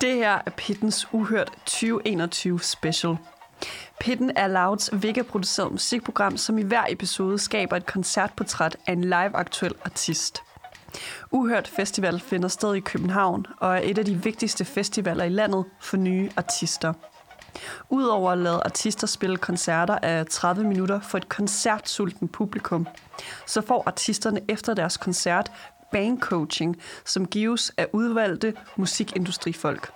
Det her er Pittens Uhørt 2021 Special. Pitten er Louds Vega-produceret musikprogram, som i hver episode skaber et koncertportræt af en live-aktuel artist. Uhørt Festival finder sted i København og er et af de vigtigste festivaler i landet for nye artister. Udover at lade artister spille koncerter af 30 minutter for et koncertsulten publikum, så får artisterne efter deres koncert bandcoaching, som gives af udvalgte musikindustrifolk.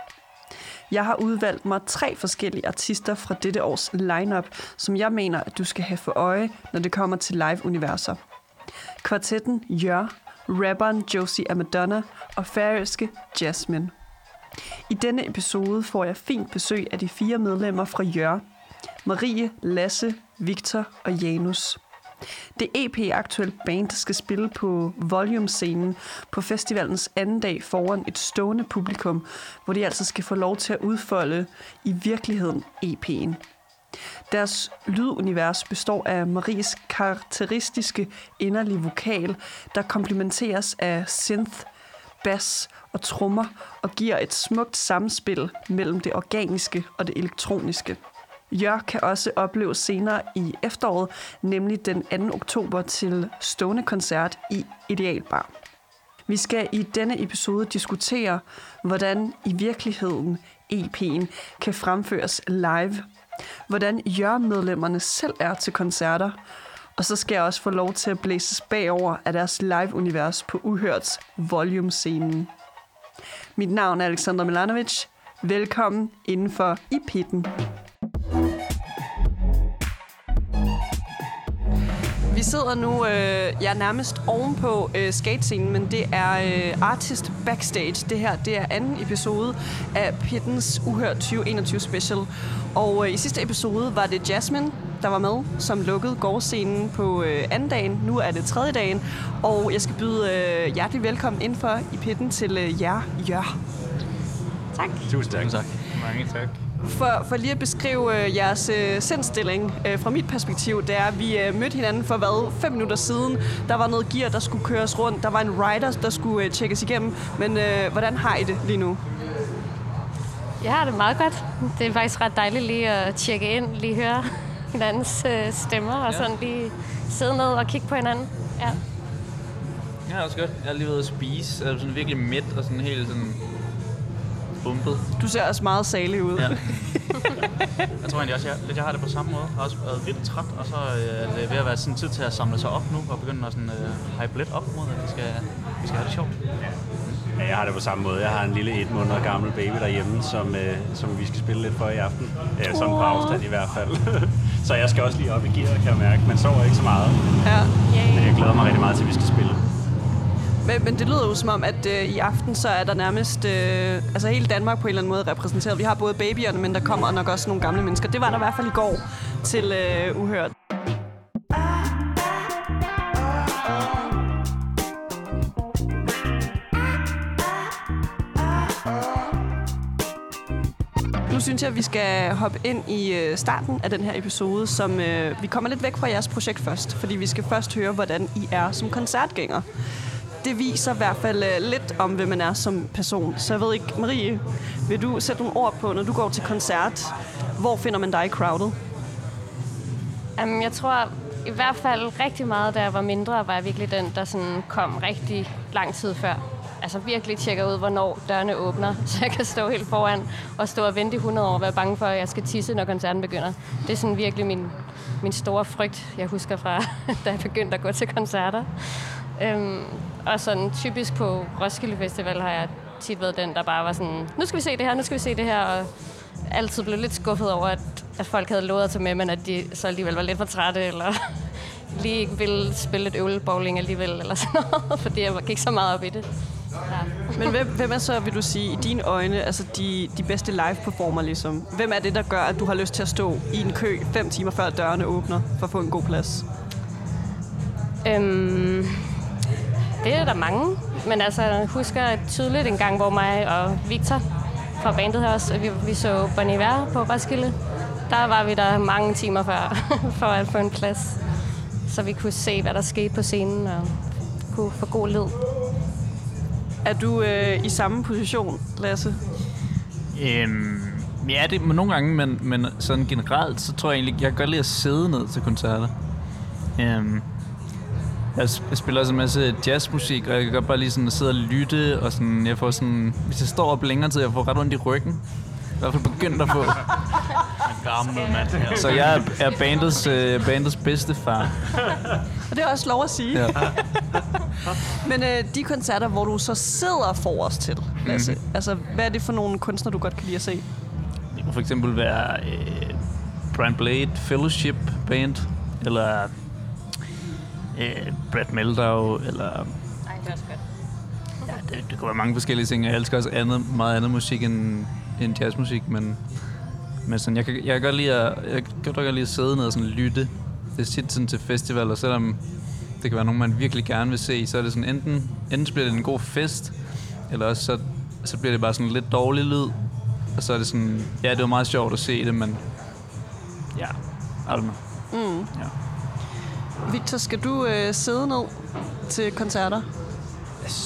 Jeg har udvalgt mig tre forskellige artister fra dette års lineup, som jeg mener, at du skal have for øje, når det kommer til live-universer. Kvartetten Jør, rapperen Josie Amadonna og færøske Jasmine. I denne episode får jeg fint besøg af de fire medlemmer fra Jør. Marie, Lasse, Victor og Janus. Det EP-aktuelle band skal spille på Volume-scenen på festivalens anden dag foran et stående publikum, hvor de altså skal få lov til at udfolde i virkeligheden EP'en. Deres lydunivers består af Maries karakteristiske inderlige vokal, der komplementeres af synth, bass og trommer og giver et smukt samspil mellem det organiske og det elektroniske. Jør kan også opleve senere i efteråret, nemlig den 2. oktober til stående koncert i Idealbar. Vi skal i denne episode diskutere, hvordan i virkeligheden EP'en kan fremføres live, hvordan jørmedlemmerne selv er til koncerter, og så skal jeg også få lov til at blæses bagover af deres live-univers på Uhørts Volume-scenen. Mit navn er Alexander Milanovic. Velkommen indenfor i pitten. Sidder nu øh, ja, nærmest ovenpå øh, skatescenen, men det er øh, Artist Backstage. Det her det er anden episode af Pittens Uhørt 2021 Special. Og øh, i sidste episode var det Jasmine, der var med, som lukkede gårdscenen på øh, anden dagen. Nu er det tredje dagen, og jeg skal byde øh, hjertelig velkommen indenfor i Pitten til øh, jer, Jør. Tak. Tusind tak. Mange tak. For, for lige at beskrive øh, jeres øh, sindstilling øh, fra mit perspektiv, det er, at vi øh, mødte hinanden for hvad, fem minutter siden. Der var noget gear, der skulle køres rundt. Der var en rider, der skulle øh, tjekkes igennem. Men øh, hvordan har I det lige nu? Jeg har det meget godt. Det er faktisk ret dejligt lige at tjekke ind, lige høre hinandens øh, stemmer, og Ja. sådan lige sidde ned og kigge på hinanden. Ja. Ja, også godt. Jeg er lige ved at spise. Jeg er sådan virkelig mæt og sådan helt sådan bumpet. Du ser også meget salig ud. Ja. jeg tror egentlig også, jeg, lidt, jeg har det på samme måde. Jeg har også været vildt træt, og så øh, er det ved at være sådan tid til at samle sig op nu, og begynde at sådan, øh, hype lidt op mod, at vi skal, vi skal have det sjovt. Ja, jeg har det på samme måde. Jeg har en lille et måneder gammel baby derhjemme, som, øh, som vi skal spille lidt for i aften. Ja, sådan på afstand i hvert fald. så jeg skal også lige op i gear, kan jeg mærke. Man sover ikke så meget. Ja. Men jeg glæder mig rigtig meget til, at vi skal spille. Men, men det lyder jo som om, at øh, i aften så er der nærmest øh, altså hele Danmark på en eller anden måde repræsenteret. Vi har både babyerne, men der kommer nok også nogle gamle mennesker. Det var der i hvert fald i går til øh, Uhørt. Nu synes jeg, at vi skal hoppe ind i øh, starten af den her episode, som øh, vi kommer lidt væk fra jeres projekt først, fordi vi skal først høre, hvordan I er som koncertgænger. Det viser i hvert fald øh, lidt om, hvem man er som person. Så jeg ved ikke, Marie, vil du sætte nogle ord på, når du går til koncert? Hvor finder man dig i crowdet? Jamen, jeg tror i hvert fald rigtig meget, da jeg var mindre, var jeg virkelig den, der sådan kom rigtig lang tid før. Altså virkelig tjekker ud, hvornår dørene åbner, så jeg kan stå helt foran og stå og vente i 100 år og være bange for, at jeg skal tisse, når koncerten begynder. Det er sådan virkelig min, min store frygt, jeg husker fra, da jeg begyndte at gå til koncerter. Øhm, og sådan typisk på Roskilde Festival har jeg tit været den, der bare var sådan, nu skal vi se det her, nu skal vi se det her, og altid blev lidt skuffet over, at, at folk havde lovet at tage med, men at de så alligevel var lidt for trætte, eller lige ikke ville spille et øvelbowling alligevel, eller sådan noget, fordi jeg gik så meget op i det. Ja. Men hvem, hvem er så, vil du sige, i dine øjne, altså de, de bedste live-performer ligesom? Hvem er det, der gør, at du har lyst til at stå i en kø fem timer før dørene åbner, for at få en god plads? Øhm, det er der mange. Men altså, jeg husker tydeligt en gang, hvor mig og Victor fra bandet her også, vi, vi så Bon Iver på Roskilde. Der var vi der mange timer før, for at få en plads. Så vi kunne se, hvad der skete på scenen, og kunne få god lyd. Er du øh, i samme position, Lasse? Øhm, ja, det er nogle gange, men, men sådan generelt, så tror jeg egentlig, jeg kan godt lide at sidde ned til koncerter. Øhm, jeg, sp- jeg spiller også en masse jazzmusik, og jeg kan godt bare lige sådan sidde og lytte, og sådan, jeg får sådan, hvis jeg står op længere tid, jeg får ret ondt i ryggen. I hvert fald begyndt at få. Gammel mand. Ja. Så jeg er, er bandets, øh, bandets bedste far. Og det er også lov at sige. Ja. Men øh, de koncerter, hvor du så sidder forrest til, Lasse, mm-hmm. altså hvad er det for nogle kunstnere, du godt kan lide at se? Det kunne for eksempel være øh, Brian Blade Fellowship Band, eller øh, Brad Meldau, eller Nej, det er også godt. ja, det, det kunne være mange forskellige ting. Jeg elsker også andet, meget andet musik end, end jazzmusik, men, men sådan, jeg, kan, jeg kan godt lide at, jeg kan godt lide at sidde ned og sådan lytte. Det er tit sådan til festivaler, selvom det kan være nogen, man virkelig gerne vil se, så er det sådan enten, enten bliver det en god fest, eller også så, så bliver det bare sådan lidt dårlig lyd. Og så er det sådan, ja, det var meget sjovt at se det, men ja, I don't know. Mm. Ja. Victor, skal du øh, sidde ned til koncerter?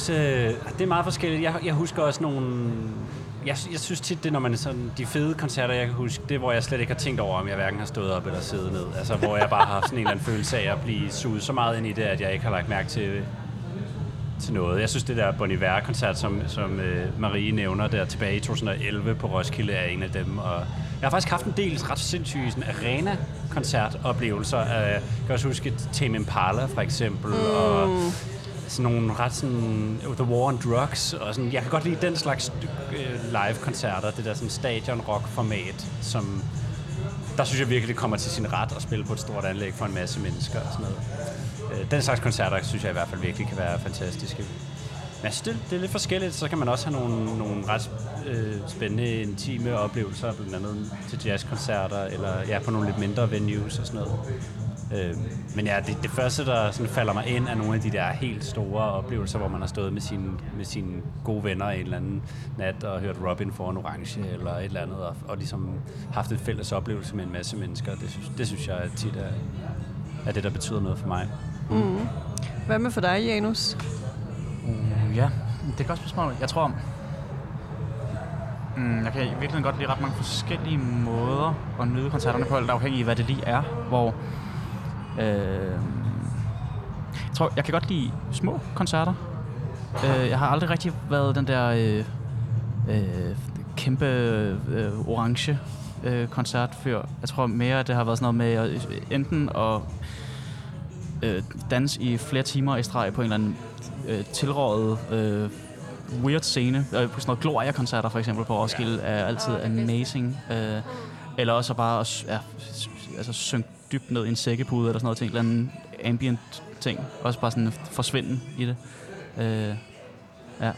Jeg øh, det er meget forskelligt. Jeg, jeg husker også nogle... Jeg, jeg synes tit, det er, når man er sådan, de fede koncerter, jeg kan huske, det er, hvor jeg slet ikke har tænkt over, om jeg hverken har stået op eller siddet ned. Altså, hvor jeg bare har haft sådan en eller anden følelse af at blive suget så meget ind i det, at jeg ikke har lagt mærke til, til noget. Jeg synes, det der Bon Iver-koncert, som, som øh, Marie nævner der tilbage i 2011 på Roskilde, er en af dem. Og jeg har faktisk haft en del ret sindssyge sådan, arena-koncertoplevelser. Øh, Jeg kan også huske Tame Impala, for eksempel, mm. og sådan nogle ret sådan The War on Drugs og sådan, jeg kan godt lide den slags øh, live-koncerter, det der sådan stadion-rock-format, som der synes jeg virkelig, det kommer til sin ret at spille på et stort anlæg for en masse mennesker og sådan noget. Øh, den slags koncerter synes jeg i hvert fald virkelig kan være fantastiske. Men det, det er lidt forskelligt, så kan man også have nogle, nogle ret øh, spændende, intime oplevelser, blandt andet til jazzkoncerter, eller ja, på nogle lidt mindre venues og sådan noget. Øh, men ja, det, det første, der sådan falder mig ind, er nogle af de der helt store oplevelser, hvor man har stået med sine, med sine gode venner en eller anden nat og hørt Robin for en orange eller et eller andet, og, og ligesom haft en fælles oplevelse med en masse mennesker. Det synes, det synes jeg tit er, er det, der betyder noget for mig. Mm. Hvad med for dig, Janus? Uh, ja, det er også godt spørgsmål. Jeg tror, mm, jeg kan virkelig godt lide ret mange forskellige måder at nyde koncerterne på, alt afhængig af, hvad det lige er. Hvor, øh, jeg tror, jeg kan godt lide små koncerter. Øh, jeg har aldrig rigtig været den der øh, øh, kæmpe øh, orange øh, koncert før. Jeg tror mere, at det har været sådan noget med at, øh, enten at øh, danse i flere timer i streg på en eller anden øh, tilrådet øh, weird scene. Øh, på sådan noget Gloria-koncerter for eksempel på Roskilde er altid amazing. Øh, eller også bare at ja, altså, synke dybt ned i en sækkepude eller sådan noget til en eller anden ambient ting. Også bare sådan forsvinde i det. Øh, ja.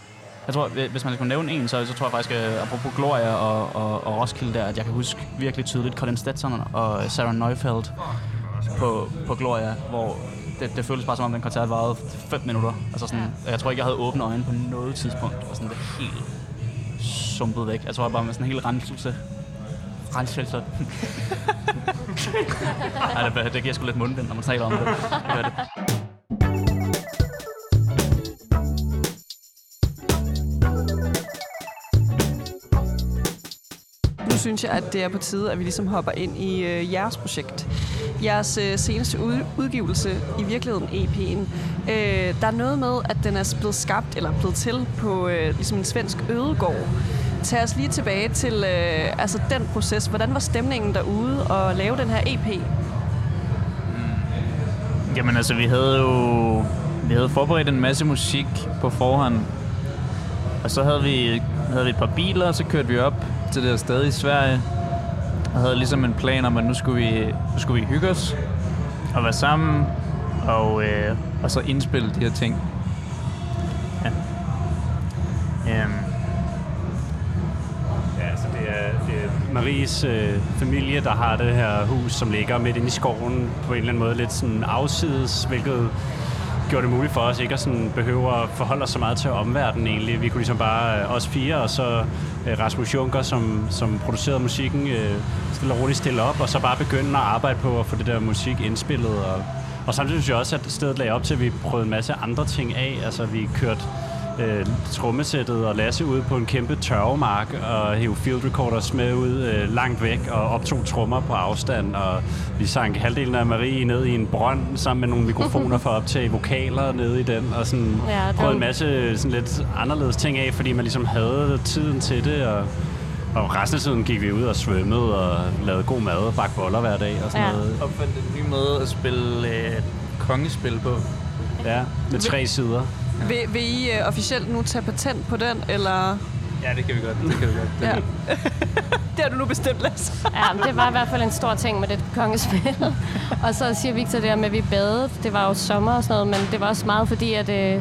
Jeg tror, hvi- hvis man skulle nævne en, så, så tror jeg faktisk, uh, apropos Gloria og, og, og Roskilde der, at jeg kan huske virkelig tydeligt Colin Stetson og Sarah Neufeldt på, på Gloria, hvor det, det føltes bare som om, den koncert varede 5 minutter. Altså sådan, jeg tror ikke, jeg havde åbne øjne på noget tidspunkt, og sådan det helt sumpet væk. Jeg tror bare med sådan en helt renselse. Renselse. Ej, det, det giver sgu lidt mundbind, når man taler om det. det, det. Nu synes jeg, at det er på tide, at vi ligesom hopper ind i øh, jeres projekt. Jeres øh, seneste ud, udgivelse, i virkeligheden EP'en, øh, der er noget med, at den er blevet skabt, eller blevet til på øh, ligesom en svensk ødegård. Tag os lige tilbage til øh, altså den proces. Hvordan var stemningen derude at lave den her EP? Mm. Jamen altså, vi havde jo vi havde forberedt en masse musik på forhånd. Og så havde vi, havde vi et par biler, og så kørte vi op til det her sted i Sverige. Og havde ligesom en plan om, at nu skulle vi, nu skulle vi hygge os og være sammen. Og, øh, og så indspille de her ting. Ja. Øhm, Ja, altså det er, det er Maries øh, familie, der har det her hus, som ligger midt inde i skoven på en eller anden måde lidt sådan afsides, hvilket gjorde det muligt for os ikke at sådan behøve at forholde os så meget til omverdenen egentlig. Vi kunne ligesom bare, øh, os fire, og så Øh, Rasmus Junker, som, som producerede musikken, øh, stille og roligt stille op, og så bare begynde at arbejde på at få det der musik indspillet. Og, og samtidig synes jeg også, at stedet lagde op til, at vi prøvede en masse andre ting af. Altså vi kørte øh, trommesættet og Lasse ud på en kæmpe tørvemark og hæve field recorders med ud øh, langt væk og optog trommer på afstand og vi sang halvdelen af Marie ned i en brønd sammen med nogle mikrofoner for at optage vokaler nede i den og sådan Ja, prøvede en masse sådan lidt anderledes ting af, fordi man ligesom havde tiden til det og og resten af tiden gik vi ud og svømmede og lavede god mad og bagte boller hver dag og sådan Ja. noget. Opfandt en ny måde at spille øh, kongespil på. Ja, med tre sider. Vil, vil I uh, officielt nu tage patent på den, eller... Ja, det kan vi godt. Det kan vi godt. Det Ja. Det har du nu bestemt, Lasse. Ja, det var i hvert fald en stor ting med det kongespil. og så siger Victor det der med, at vi badede. Det var jo sommer og sådan noget, men det var også meget fordi, at øh,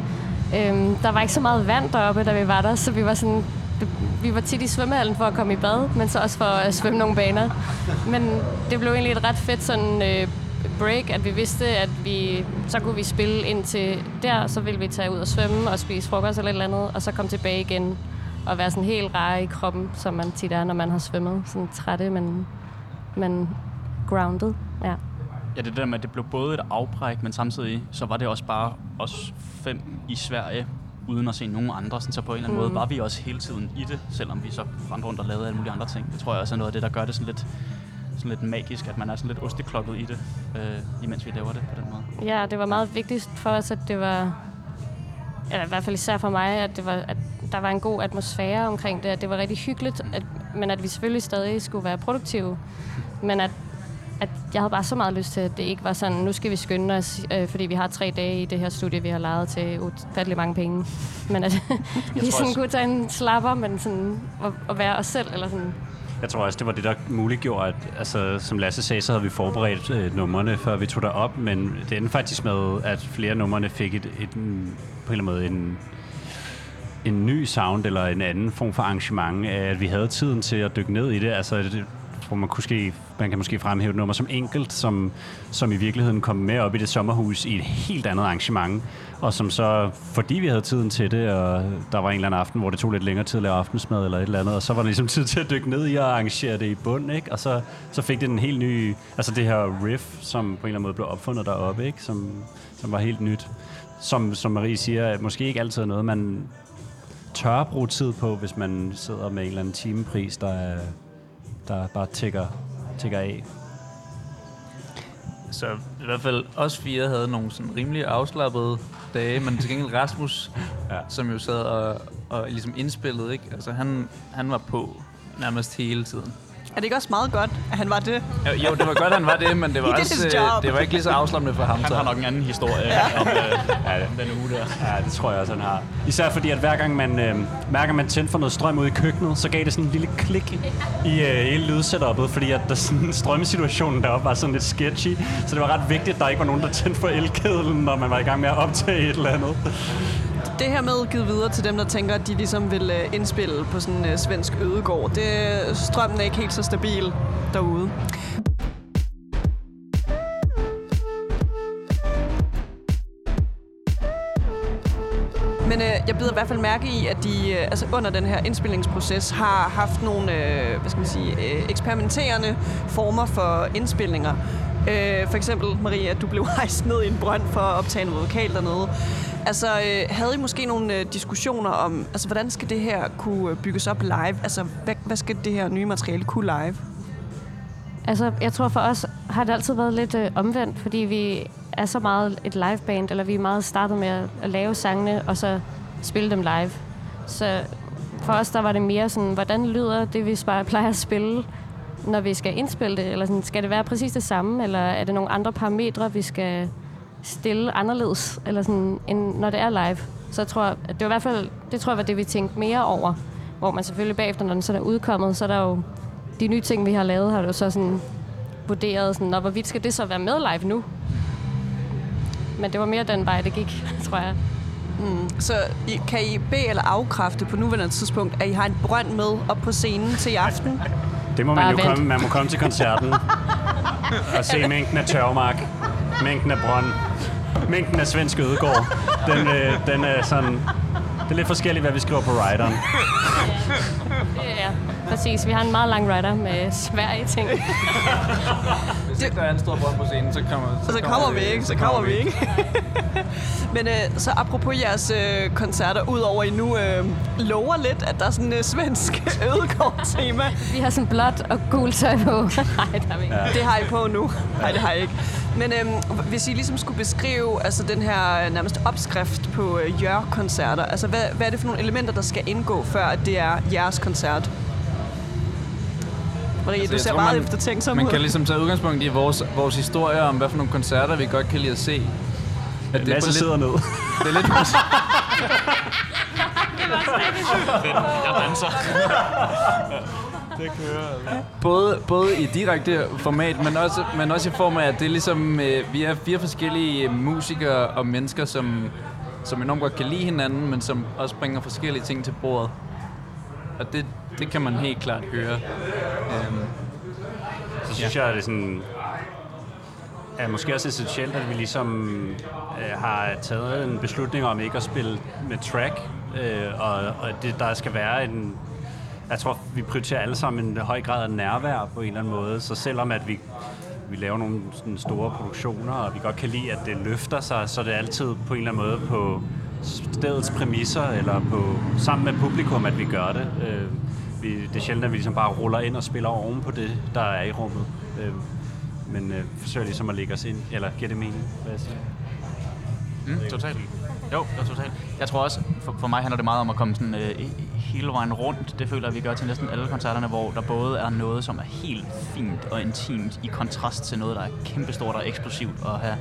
øh, der var ikke så meget vand deroppe, da vi var der. Så vi var sådan vi var tit i svømmehallen for at komme i bad, men så også for at svømme nogle baner. Men det blev egentlig et ret fedt sådan, øh, break, at vi vidste, at vi, så kunne vi spille ind til der, så ville vi tage ud og svømme og spise frokost eller et eller andet, og så komme tilbage igen og være sådan helt rar i kroppen, som man tit er, når man har svømmet. Sådan trætte, men, men grounded. Ja. Ja, det der med, at det blev både et afbræk, men samtidig så var det også bare os fem i Sverige, uden at se nogen andre. Sådan, så på en eller anden mm. måde var vi også hele tiden i det, selvom vi så rendte rundt og lavede alle mulige andre ting. Det tror jeg også er noget af det, der gør det sådan lidt, sådan lidt magisk, at man er sådan lidt osteklokket i det, øh, imens vi laver det på den måde. ja, det var meget vigtigt for os, at det var, eller i hvert fald især for mig, at, det var, at der var en god atmosfære omkring det, at det var rigtig hyggeligt, at, men at vi selvfølgelig stadig skulle være produktive. Men at, at jeg havde bare så meget lyst til, at det ikke var sådan, nu skal vi skynde os, øh, fordi vi har tre dage i det her studie, vi har lejet til ufattelig mange penge. Men at vi sådan også- kunne tage en slapper, men sådan at, at være os selv, eller sådan, jeg tror også, det var det, der muliggjorde, at altså, som Lasse sagde, så havde vi forberedt øh, numrene, før vi tog derop, men det endte faktisk med, at flere numrene fik et, et, en, på en eller anden måde en, en ny sound eller en anden form for arrangement, at vi havde tiden til at dykke ned i det. Altså, det, tror, man, kunne ske, man kan måske fremhæve et nummer som enkelt, som, som i virkeligheden kom med op i det sommerhus i et helt andet arrangement, og som så, fordi vi havde tiden til det, og der var en eller anden aften, hvor det tog lidt længere tid at lave aftensmad eller et eller andet, og så var der ligesom tid til at dykke ned i og arrangere det i bund, ikke? Og så, så fik det en helt ny, altså det her riff, som på en eller anden måde blev opfundet deroppe, ikke? Som, som var helt nyt. Som, som Marie siger, måske ikke altid er noget, man tør at bruge tid på, hvis man sidder med en eller anden timepris, der, er, der bare tækker, tækker af. Så i hvert fald os fire havde nogle sådan rimelig afslappede dage, men til gengæld Rasmus, Ja. ja. som jo sad og, og ligesom indspillede, ikke? Altså han, han var på nærmest hele tiden. Er det ikke også meget godt, at han var det? Jo, jo det var godt, han var det, men det var, også, øh, det var ikke lige så afslappende for ham. Han så. har nok en anden historie ja. om, øh, om den uge der. Ja, det tror jeg også, han har. Især fordi, at hver gang man øh, mærker, at man tændte for noget strøm ud i køkkenet, så gav det sådan en lille klik i øh, hele lydsetupet, fordi at der sådan, strømmesituationen deroppe var sådan lidt sketchy. Så det var ret vigtigt, at der ikke var nogen, der tændte for elkedlen, når man var i gang med at optage et eller andet. Det her med givet videre til dem, der tænker, at de ligesom vil øh, indspille på sådan en svensk ødegård. Det, øh, strømmen er ikke helt så stabil derude. Men øh, jeg bider i hvert fald mærke i, at de øh, altså under den her indspilningsproces har haft nogle øh, hvad skal man sige, øh, eksperimenterende former for indspilninger. Øh, for eksempel, Maria, du blev rejst ned i en brønd for at optage en vokal dernede. Altså, øh, havde I måske nogle øh, diskussioner om, altså, hvordan skal det her kunne øh, bygges op live? Altså, hvad, hvad skal det her nye materiale kunne live? Altså, jeg tror for os har det altid været lidt øh, omvendt, fordi vi er så meget et liveband, eller vi er meget startet med at, at lave sangene, og så spille dem live. Så for os, der var det mere sådan, hvordan lyder det, vi bare plejer at spille, når vi skal indspille det? Eller sådan, skal det være præcis det samme, eller er det nogle andre parametre, vi skal stille anderledes, eller sådan, end når det er live? Så jeg tror, at det var i hvert fald, det tror jeg var det, vi tænkte mere over. Hvor man selvfølgelig bagefter, når den så er udkommet, så er der jo de nye ting, vi har lavet, har du så sådan vurderet, sådan, "Nå, hvorvidt skal det så være med live nu? Men det var mere den vej, det gik, tror jeg. Så I, kan I bede eller afkræfte på nuværende tidspunkt, at I har en brønd med op på scenen til i aften? Det må man Bare jo vent. komme, man må komme til koncerten og se mængden af tørvemark, mængden af brønd. Mængden af svensk ødegård, den, øh, den er sådan... Det er lidt forskelligt, hvad vi skriver på rideren. Ja, præcis. Vi har en meget lang rider med Sverige ting. Hvis ikke der er en stor brønd på scenen, så kommer, Så, så kommer vi ikke, så kommer vi ikke. Men øh, så apropos jeres øh, koncerter, udover I nu øh, lover lidt, at der er sådan en øh, svensk ødegård-tema. Vi har sådan blåt og gult tøj på. Nej, det har vi ikke. Det har I på nu. Nej, det har I ikke. Men øhm, hvis I ligesom skulle beskrive altså, den her øh, nærmest opskrift på øh, Jør-koncerter, altså hvad, hvad er det for nogle elementer, der skal indgå, før at det er jeres koncert? Marie, altså, du ser tror, meget man- efter ting som Man kan ligesom tage udgangspunkt i vores, vores historie om, hvad for nogle koncerter, vi godt kan lide at se. At Det Lasse på sidder ned. Det er lidt... Jeg danser. både, både i direkte format, men også, men også i form af, at det er ligesom, øh, vi er fire forskellige musikere og mennesker, som, som enormt godt kan lide hinanden, men som også bringer forskellige ting til bordet. Og det, det kan man helt klart høre. Øhm, Så synes jeg, at det er sådan er måske også essentielt, at vi ligesom øh, har taget en beslutning om ikke at spille med track, øh, og, og det, der skal være en... Jeg tror, vi prioriterer alle sammen en høj grad af nærvær på en eller anden måde, så selvom at vi, vi laver nogle sådan store produktioner, og vi godt kan lide, at det løfter sig, så er det altid på en eller anden måde på stedets præmisser, eller på sammen med publikum, at vi gør det. Øh, vi, det er sjældent, at vi ligesom bare ruller ind og spiller oven på det, der er i rummet. Øh, men øh, forsøger ligesom at lægge os ind, eller giver det mening, hvad jeg siger? Mm, totalt. Jo, jo, totalt. Jeg tror også, for, for mig handler det meget om at komme sådan, øh, he- hele vejen rundt. Det føler jeg, vi gør til næsten alle koncerterne, hvor der både er noget, som er helt fint og intimt, i kontrast til noget, der er kæmpestort og eksplosivt, og have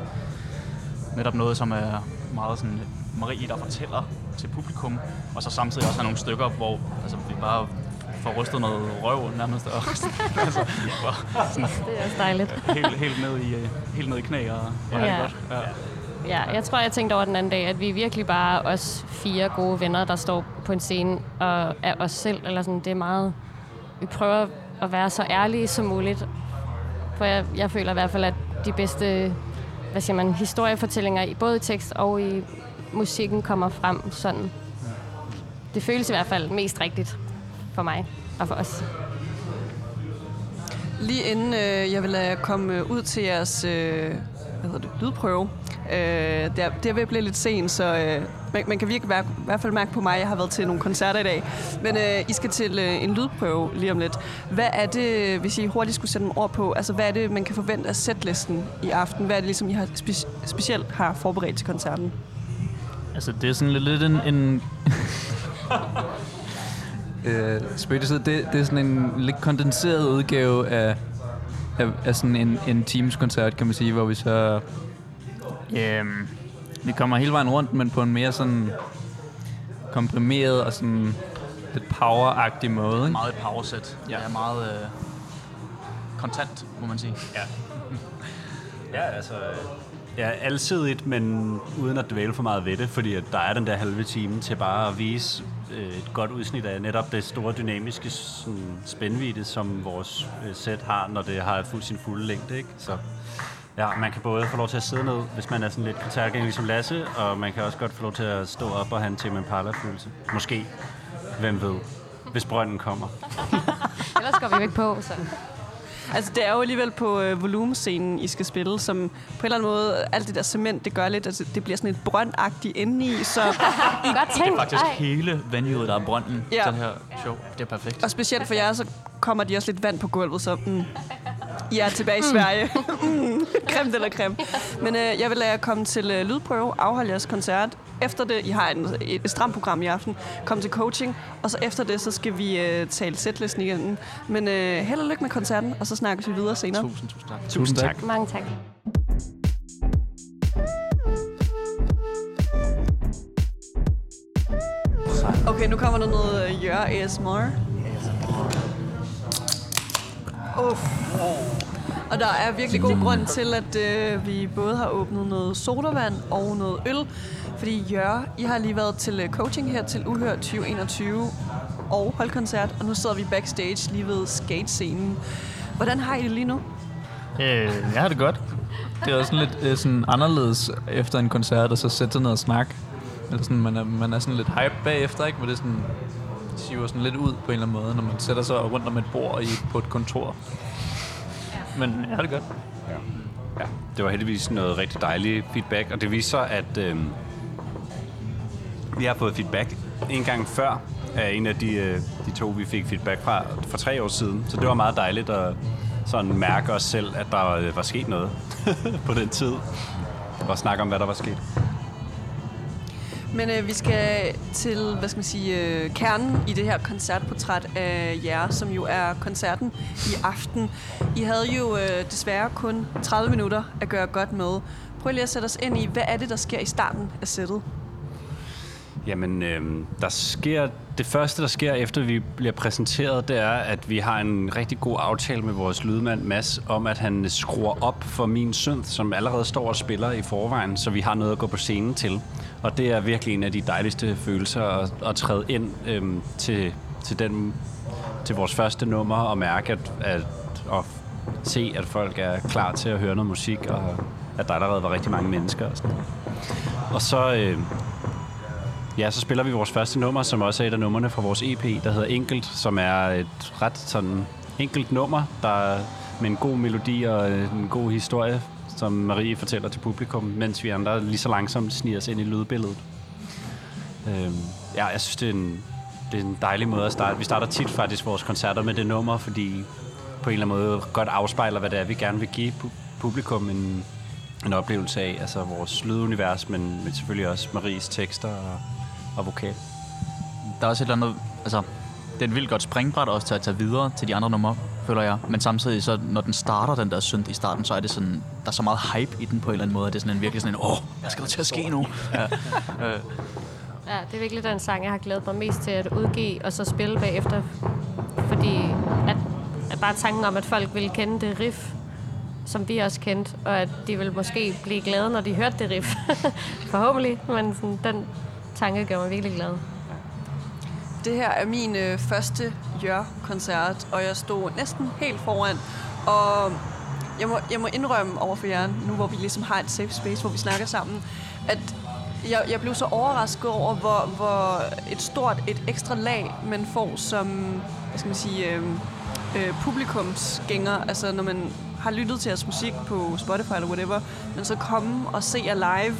netop noget, som er meget sådan Marie, der fortæller til publikum, og så samtidig også have nogle stykker, hvor altså, vi bare får rystet noget røv nærmest, og altså, bare sådan, Det er også dejligt. helt, helt, ned i, øh, helt ned i knæ og, og. Ja. godt. Ja. Ja, jeg tror, jeg tænkte over den anden dag, at vi er virkelig bare os fire gode venner, der står på en scene og er os selv. Eller sådan, det er meget... Vi prøver at være så ærlige som muligt. For jeg, jeg føler i hvert fald, at de bedste hvad siger man, historiefortællinger, i- både i tekst og i musikken, kommer frem sådan. Det føles i hvert fald mest rigtigt for mig og for os. Lige inden øh, jeg vil lade jer komme øh, ud til jeres øh, hvad hedder det, lydprøve, øh, det, er, det er ved at blive lidt sent, så øh, man, man kan virkelig være, i hvert fald mærke på mig, at jeg har været til nogle koncerter i dag. Men øh, I skal til øh, en lydprøve lige om lidt. Hvad er det, hvis I hurtigt skulle sætte nogle ord på, altså hvad er det, man kan forvente af setlisten i aften? Hvad er det ligesom, I har spe- specielt har forberedt til koncerten? Altså, det er sådan lidt, lidt en... en øh, spøg det, det er sådan en lidt kondenseret udgave af, af, af sådan en, en Teams-koncert, kan man sige, hvor vi så... Øhm, vi kommer hele vejen rundt, men på en mere sådan komprimeret og sådan lidt power-agtig måde. Ikke? Meget et powersæt. Ja. Det er meget øh, kontant, må man sige. Ja. Ja, altså... Ja, alsidigt, men uden at dvæle for meget ved det, fordi at der er den der halve time til bare at vise øh, et godt udsnit af netop det store dynamiske sådan, spændvidde, som vores øh, sæt har, når det har fuld sin fulde længde. Ikke? Så ja, man kan både få lov til at sidde ned, hvis man er sådan lidt koncertgænger ligesom Lasse, og man kan også godt få lov til at stå op og have en Tim Impala-følelse. Måske. Hvem ved? Hvis brønden kommer. Ellers går vi jo ikke på, så... Altså, det er jo alligevel på øh, volumescenen, I skal spille, som på en eller anden måde, alt det der cement, det gør lidt, altså, det bliver sådan et brøndagtigt indeni, så, Godt Det tænkt. er faktisk Ej. hele venuet, der er brønden Ja. ja. til det her show. Det er perfekt. og specielt for jer, så kommer de også lidt vand på gulvet, så mm, I er tilbage i Sverige. mm, eller creme. Men øh, jeg vil lade jer komme til øh, lydprøve, afholde jeres koncert. Efter det, I har en, et, et stramt program i aften, kom til coaching, og så efter det, så skal vi øh, tale setlisten igen. Men øh, held og lykke med koncerten, og så snakkes vi videre senere. Tusind, tusind tak. Tusind tak. Mange tak. Okay, nu kommer der noget øh, Jør ASMR. Uff. Og der er virkelig god grund til, at øh, vi både har åbnet noget sodavand og noget øl. Fordi Jør, I har lige været til øh, coaching her til Uhør 2021 og holdkoncert, og nu sidder vi backstage lige ved skatescenen. Hvordan har I det lige nu? Øh, jeg har det godt. det er også sådan lidt øh, sådan anderledes efter en koncert, og så sætte sig ned og snakke. Eller sådan, man er, man er sådan lidt hype bagefter, ikke? Hvor det sådan siver sådan lidt ud på en eller anden måde, når man sætter sig rundt om et bord i, på et kontor. Men jeg har det godt. Ja, ja. det var heldigvis noget rigtig dejligt feedback, og det viser at øh, vi har fået feedback en gang før af en af de, øh, de to, vi fik feedback fra for tre år siden. Så det var meget dejligt at sådan mærke os selv, at der var, var sket noget på den tid. Og snakke om, hvad der var sket. Men øh, vi skal til, hvad skal man sige, øh, kernen i det her koncertportræt af jer, som jo er koncerten i aften. I havde jo øh, desværre kun 30 minutter at gøre godt med. Prøv lige at sætte os ind i, hvad er det, der sker i starten af sættet? Jamen, øh, der sker, det første, der sker, efter vi bliver præsenteret, det er, at vi har en rigtig god aftale med vores lydmand Mads om, at han skruer op for min synth, som allerede står og spiller i forvejen, så vi har noget at gå på scenen til. Og det er virkelig en af de dejligste følelser at, at træde ind øh, til, til, den, til vores første nummer og mærke, at, at at se, at folk er klar til at høre noget musik, og at der allerede var rigtig mange mennesker. Og, sådan. og så... Øh, Ja, så spiller vi vores første nummer, som også er et af numrene fra vores EP, der hedder Enkelt, som er et ret sådan enkelt nummer, der med en god melodi og øh, en god historie, som Marie fortæller til publikum, mens vi andre lige så langsomt sniger os ind i lydbilledet. Øhm, ja, jeg synes, det er, en, det er en dejlig måde at starte. Vi starter tit faktisk vores koncerter med det nummer, fordi på en eller anden måde godt afspejler, hvad det er, vi gerne vil give publikum en, en oplevelse af. Altså vores lydunivers, men, men selvfølgelig også Maries tekster og og vokal. Der er også et eller andet, altså, det er et vildt godt springbræt også til at tage videre til de andre numre, føler jeg. Men samtidig, så når den starter, den der synd i starten, så er det sådan, der er så meget hype i den på en eller anden måde. Det er sådan en virkelig sådan en, åh, hvad skal der til at ske nu? Ja. Øh. ja, det er virkelig den sang, jeg har glædet mig mest til at udgive, og så spille bagefter. Fordi at, at bare tanken om, at folk ville kende det riff, som vi også kendte, og at de vil måske blive glade, når de hørte det riff. Forhåbentlig, men sådan, den, tanke gør mig virkelig glad. Det her er min øh, første Jør-koncert, og jeg stod næsten helt foran. Og jeg må, jeg må indrømme over for jer, nu hvor vi ligesom har et safe space, hvor vi snakker sammen, at jeg, jeg blev så overrasket over, hvor, hvor et stort, et ekstra lag, man får som, hvad skal man sige, øh, øh, publikumsgænger. Altså når man har lyttet til jeres musik på Spotify eller whatever, men så komme og se jer live,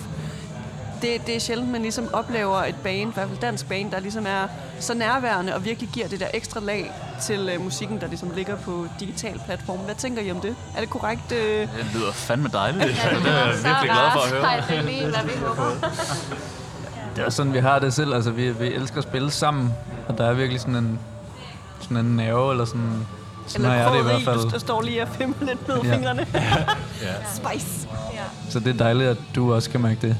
det, det er sjældent, man ligesom oplever et band, i hvert fald dansk band, der ligesom er så nærværende og virkelig giver det der ekstra lag til uh, musikken, der ligesom ligger på digital platform. Hvad tænker I om det? Er det korrekt? Uh... Det lyder fandme dejligt. det er jeg virkelig glad for at høre. det er lige, hvad vi håber. Det er sådan, vi har det selv. Altså, vi, vi elsker at spille sammen, og der er virkelig sådan en, sådan en nerve, eller sådan sådan Eller er det i hvert fald. Du står lige og fimler lidt med ja. fingrene. ja. Spice. Ja. Så det er dejligt, at du også kan mærke det.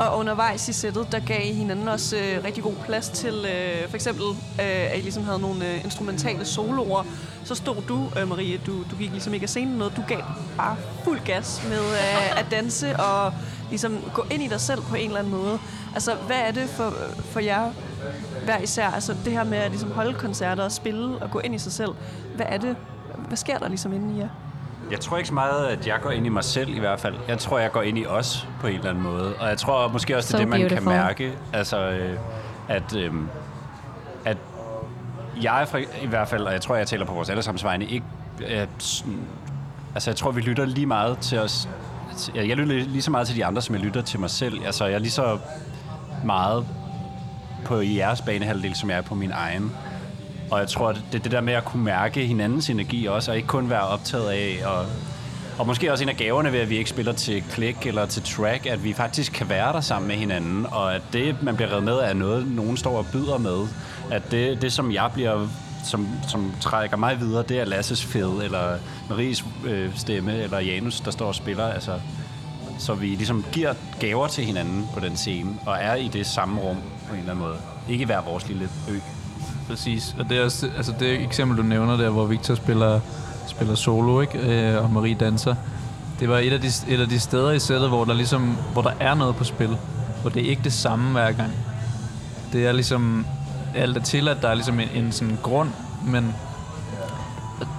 Og undervejs i sættet, der gav I hinanden også øh, rigtig god plads til, øh, for eksempel, øh, at I ligesom havde nogle øh, instrumentale soloer. Så stod du, øh, Marie, du, du gik ligesom ikke af scenen noget, du gav bare fuld gas med øh, at danse og ligesom gå ind i dig selv på en eller anden måde. Altså, hvad er det for, for jer hver især? Altså, det her med at ligesom holde koncerter og spille og gå ind i sig selv. Hvad er det? Hvad sker der ligesom inde i jer? Jeg tror ikke så meget, at jeg går ind i mig selv i hvert fald. Jeg tror, jeg går ind i os på en eller anden måde. Og jeg tror måske også, det er so det, man beautiful. kan mærke. Altså, øh, at, øh, at jeg i hvert fald, og jeg tror, jeg taler på vores allesammens vegne, ikke... Øh, altså, jeg tror, vi lytter lige meget til os. Jeg, jeg lytter lige så meget til de andre, som jeg lytter til mig selv. Altså, jeg er lige så meget på jeres banehalvdel, som jeg er på min egen. Og jeg tror, at det er det der med at kunne mærke hinandens energi også, og ikke kun være optaget af, og, og måske også en af gaverne ved, at vi ikke spiller til klik eller til track, at vi faktisk kan være der sammen med hinanden, og at det, man bliver reddet med, er noget, nogen står og byder med. At det, det som jeg bliver som, som trækker mig videre, det er Lasses fed, eller Maries øh, stemme, eller Janus, der står og spiller. Altså, så vi ligesom giver gaver til hinanden på den scene, og er i det samme rum på en eller anden måde. Ikke hver vores lille ø præcis. Og det er også, altså det eksempel, du nævner der, hvor Victor spiller, spiller solo, ikke? Øh, og Marie danser. Det var et af, de, et af de steder i sættet, hvor der, ligesom, hvor der er noget på spil. Hvor det er ikke det samme hver gang. Det er ligesom alt er til, at der er ligesom en, en sådan grund, men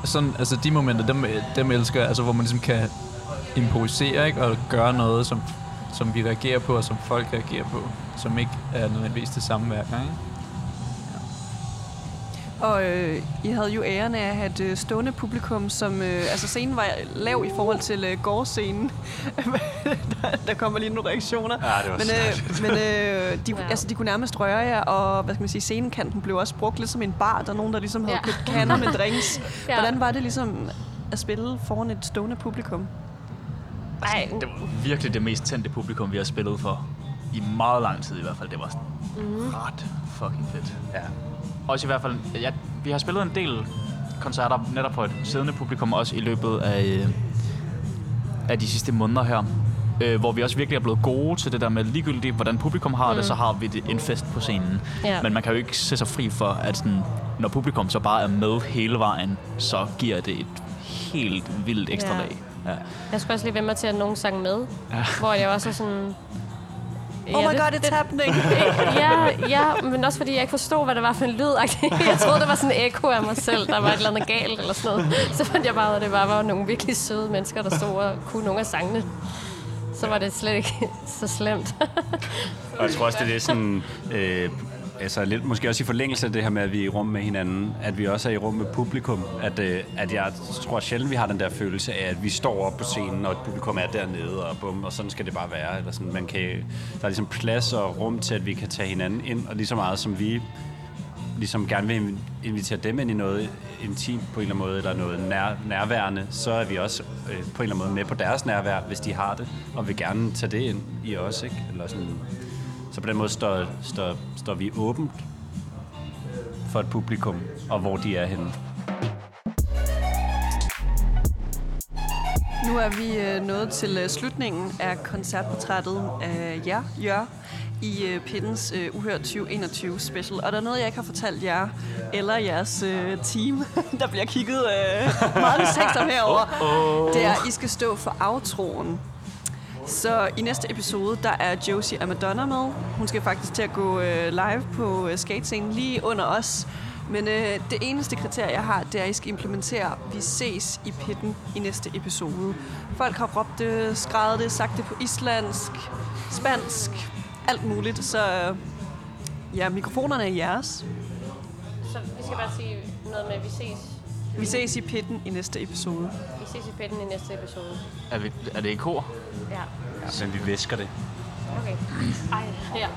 sådan, altså de momenter, dem, dem elsker jeg, altså hvor man ligesom kan improvisere, ikke? Og gøre noget, som, som vi reagerer på, og som folk reagerer på, som ikke er nødvendigvis det samme hver gang. Ikke? Og øh, I havde jo æren af at have et øh, stående publikum, som... Øh, altså scenen var lav i forhold til øh, gårdscenen. der, der kommer lige nogle reaktioner. Ja, det var men, øh, men øh, de, Ja. altså, de kunne nærmest røre jer, og hvad skal man sige, scenekanten blev også brugt lidt som en bar. Der er nogen, der ligesom havde Ja. købt kander med drinks. Ja. Hvordan var det ligesom at spille foran et stående publikum? Ej, Det var virkelig det mest tændte publikum, vi har spillet for. I meget lang tid i hvert fald. Det var mm. ret fucking fedt. Ja. Også i hvert fald, ja, vi har spillet en del koncerter netop for et siddende publikum, også i løbet af, øh, af de sidste måneder her. Øh, hvor vi også virkelig er blevet gode til det der med ligegyldigt, hvordan publikum har mm. det, så har vi det, en fest på scenen. Ja. Men man kan jo ikke se sig fri for, at sådan, når publikum så bare er med hele vejen, så giver det et helt vildt ekstra Ja. lag. Ja. jeg skulle også lige vende mig til, at nogen sang med. Ja. Hvor jeg også er sådan... Oh my god, it's happening! ja, ja, men også fordi jeg ikke forstod, hvad det var for en lyd. Jeg troede, det var sådan en ekko af mig selv, der var et eller andet galt eller sådan noget. Så fandt jeg bare at det bare var nogle virkelig søde mennesker, der stod og kunne nogle af sangene. Så var det slet ikke så slemt. Og jeg tror også, det er sådan... Øh, altså lidt, måske også i forlængelse af det her med, at vi er i rum med hinanden, at vi også er i rum med publikum, at, øh, at jeg tror sjældent, vi har den der følelse af, at vi står op på scenen, og et publikum er dernede, og bum, og sådan skal det bare være. Eller sådan, man kan, der er ligesom plads og rum til, at vi kan tage hinanden ind, og lige så meget som vi ligesom gerne vil invitere dem ind i noget intimt på en eller anden måde, eller noget nær, nærværende, så er vi også øh, på en eller anden måde med på deres nærvær, hvis de har det, og vil gerne tage det ind i os, ikke? Eller sådan, så på den måde står, står, står vi åbent for et publikum, og hvor de er henne. Nu er vi øh, nået til øh, slutningen af koncertportrættet af jer, Jør, i øh, Pittens øh, Uhørt 2021 special. Og der er noget, jeg ikke har fortalt jer, eller jeres team, der bliver kigget meget mistænkt om herovre. Det er, at I skal stå for outroen. Så i næste episode, der er Josie Amadonna med. Hun skal faktisk til at gå øh, live på øh, skatescenen lige under os. Men øh, det eneste kriterie, jeg har, det er, at I skal implementere, vi ses i pitten i næste episode. Folk har råbt det, skrevet det, sagt det på islandsk, spansk, alt muligt. Så øh, ja, mikrofonerne er jeres. Så vi skal bare sige noget med, at vi ses. Vi ses i pitten i næste episode. Vi ses i pitten i næste episode. Er, vi, er det i kor? Ja, Ja, men vi væsker det. okay. Ej, ja.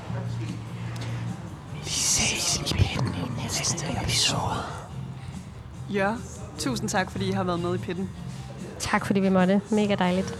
Ja, tusind tak, fordi I har været med i pitten. Tak fordi vi måtte. Mega dejligt.